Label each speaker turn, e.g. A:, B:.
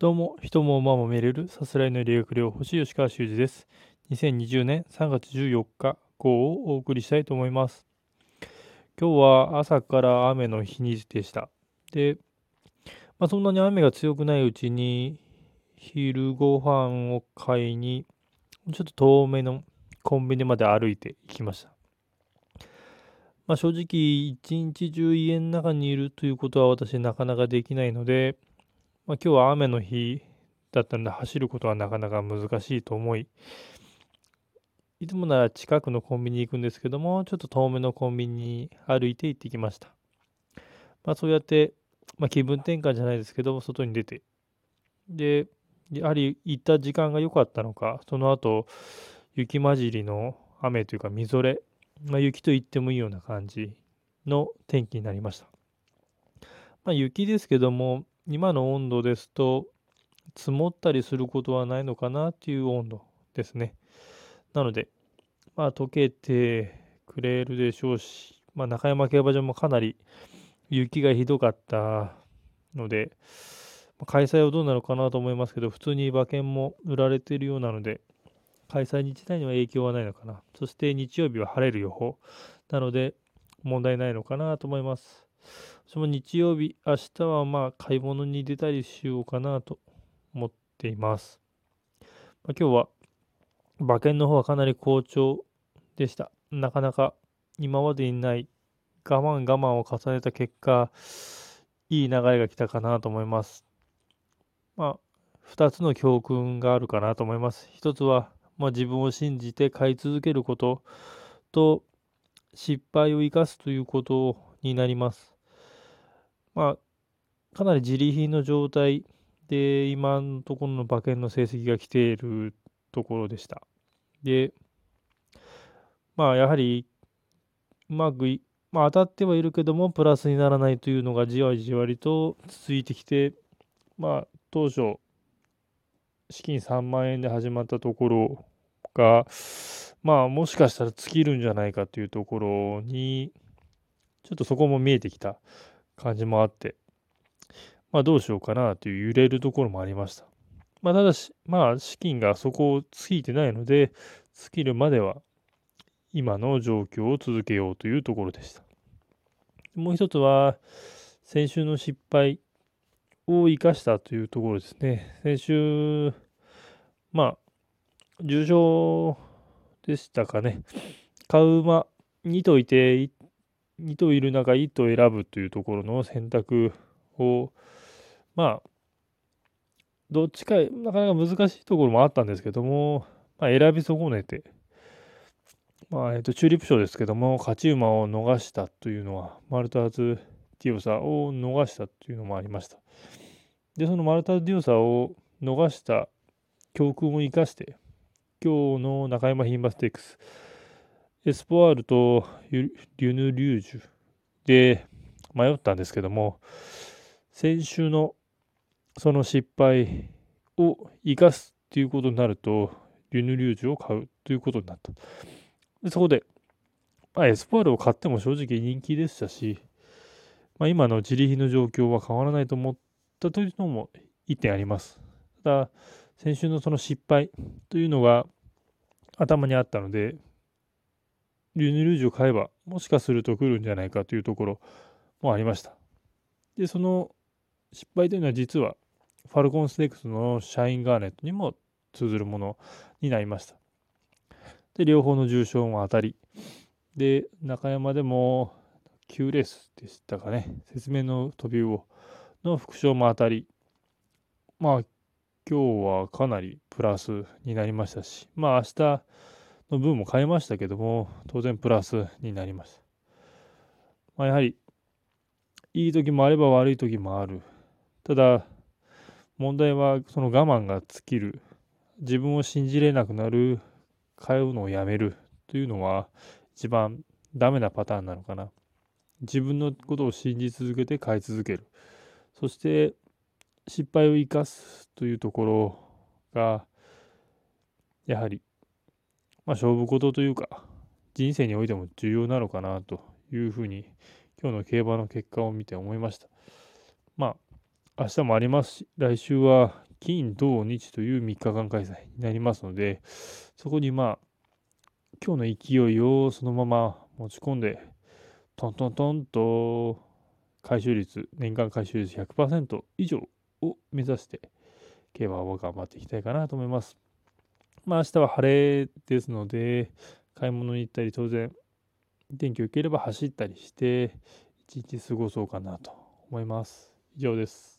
A: どうも、人も馬も見れるさすらいの理学療法士吉川修司です。2020年3月14日号をお送りしたいと思います。今日は朝から雨の日にでした。で、まあ、そんなに雨が強くないうちに昼ご飯を買いにちょっと遠めのコンビニまで歩いて行きました。まあ、正直一日中家の中にいるということは私なかなかできないので、まあ、今日は雨の日だったので走ることはなかなか難しいと思い、いつもなら近くのコンビニ行くんですけども、ちょっと遠めのコンビニに歩いて行ってきました。まあ、そうやって、まあ、気分転換じゃないですけど、外に出て、で、やはり行った時間が良かったのか、その後、雪混じりの雨というかみぞれ、まあ、雪と言ってもいいような感じの天気になりました。まあ、雪ですけども、今の温度ですと積もったりすることはないのかなっていう温度ですね。なので、まあ、溶けてくれるでしょうし、まあ、中山競馬場もかなり雪がひどかったので、開催はどうなのかなと思いますけど、普通に馬券も売られているようなので、開催自体には影響はないのかな。そして日曜日は晴れる予報なので、問題ないのかなと思います。その日曜日、明日はまあ買い物に出たりしようかなと思っています。まあ、今日は馬券の方はかなり好調でした。なかなか今までにない我慢我慢を重ねた結果、いい流れが来たかなと思います。まあ、2つの教訓があるかなと思います。1つは、まあ、自分を信じて買い続けることと、失敗を生かすということになります。まあ、かなり自利品の状態で、今のところの馬券の成績が来ているところでした。で、まあ、やはり、うまくい、まあ、当たってはいるけども、プラスにならないというのがじわじわりと続いてきて、まあ、当初、資金3万円で始まったところが、まあ、もしかしたら尽きるんじゃないかというところに、ちょっとそこも見えてきた感じもあって、まあどうしようかなという揺れるところもありました。まあただし、まあ資金がそこを尽きてないので、尽きるまでは今の状況を続けようというところでした。もう一つは、先週の失敗を生かしたというところですね。先週、まあ、重症でしたかね。買う馬2頭いて2頭いる中1頭選ぶというところの選択をまあどっちかなかなか難しいところもあったんですけども、まあ、選び損ねて、まあえー、とチューリップ賞ですけども勝ち馬を逃したというのはマルターズ・ディオサを逃したというのもありました。でそのマルターズ・ディオサを逃した教訓を生かして今日の中山牝馬ステークスエスポワールとリュヌ・リュージュで迷ったんですけども、先週のその失敗を生かすっていうことになると、リュヌ・リュージュを買うということになった。でそこで、まあ、エスポワールを買っても正直人気でしたし、まあ、今の自利品の状況は変わらないと思ったというのも一点あります。ただ、先週のその失敗というのが頭にあったので、リュヌルージュを買えば、もしかすると来るんじゃないかというところもありました。で、その失敗というのは実は、ファルコンステークスのシャインガーネットにも通ずるものになりました。で、両方の重賞も当たり。で、中山でも9レースでしたかね。説明の飛び魚の副賞も当たり。まあ、今日はかなりプラスになりましたし、まあ明日、の分も変えましたけども、当然プラスになります。まあ、やはり、いい時もあれば悪い時もある。ただ、問題はその我慢が尽きる。自分を信じれなくなる。買うのをやめる。というのは、一番ダメなパターンなのかな。自分のことを信じ続けて買い続ける。そして、失敗を生かすというところが、やはりまあ、勝負事というか、人生においても重要なのかなというふうに、今日の競馬の結果を見て思いました。まあ、明日もありますし、来週は金、土、日という3日間開催になりますので、そこにまあ、今日の勢いをそのまま持ち込んで、トントントンと回収率、年間回収率100%以上を目指して、競馬を頑張っていきたいかなと思います。まあ明日は晴れですので、買い物に行ったり、当然、天気を受ければ走ったりして、一日過ごそうかなと思います。以上です。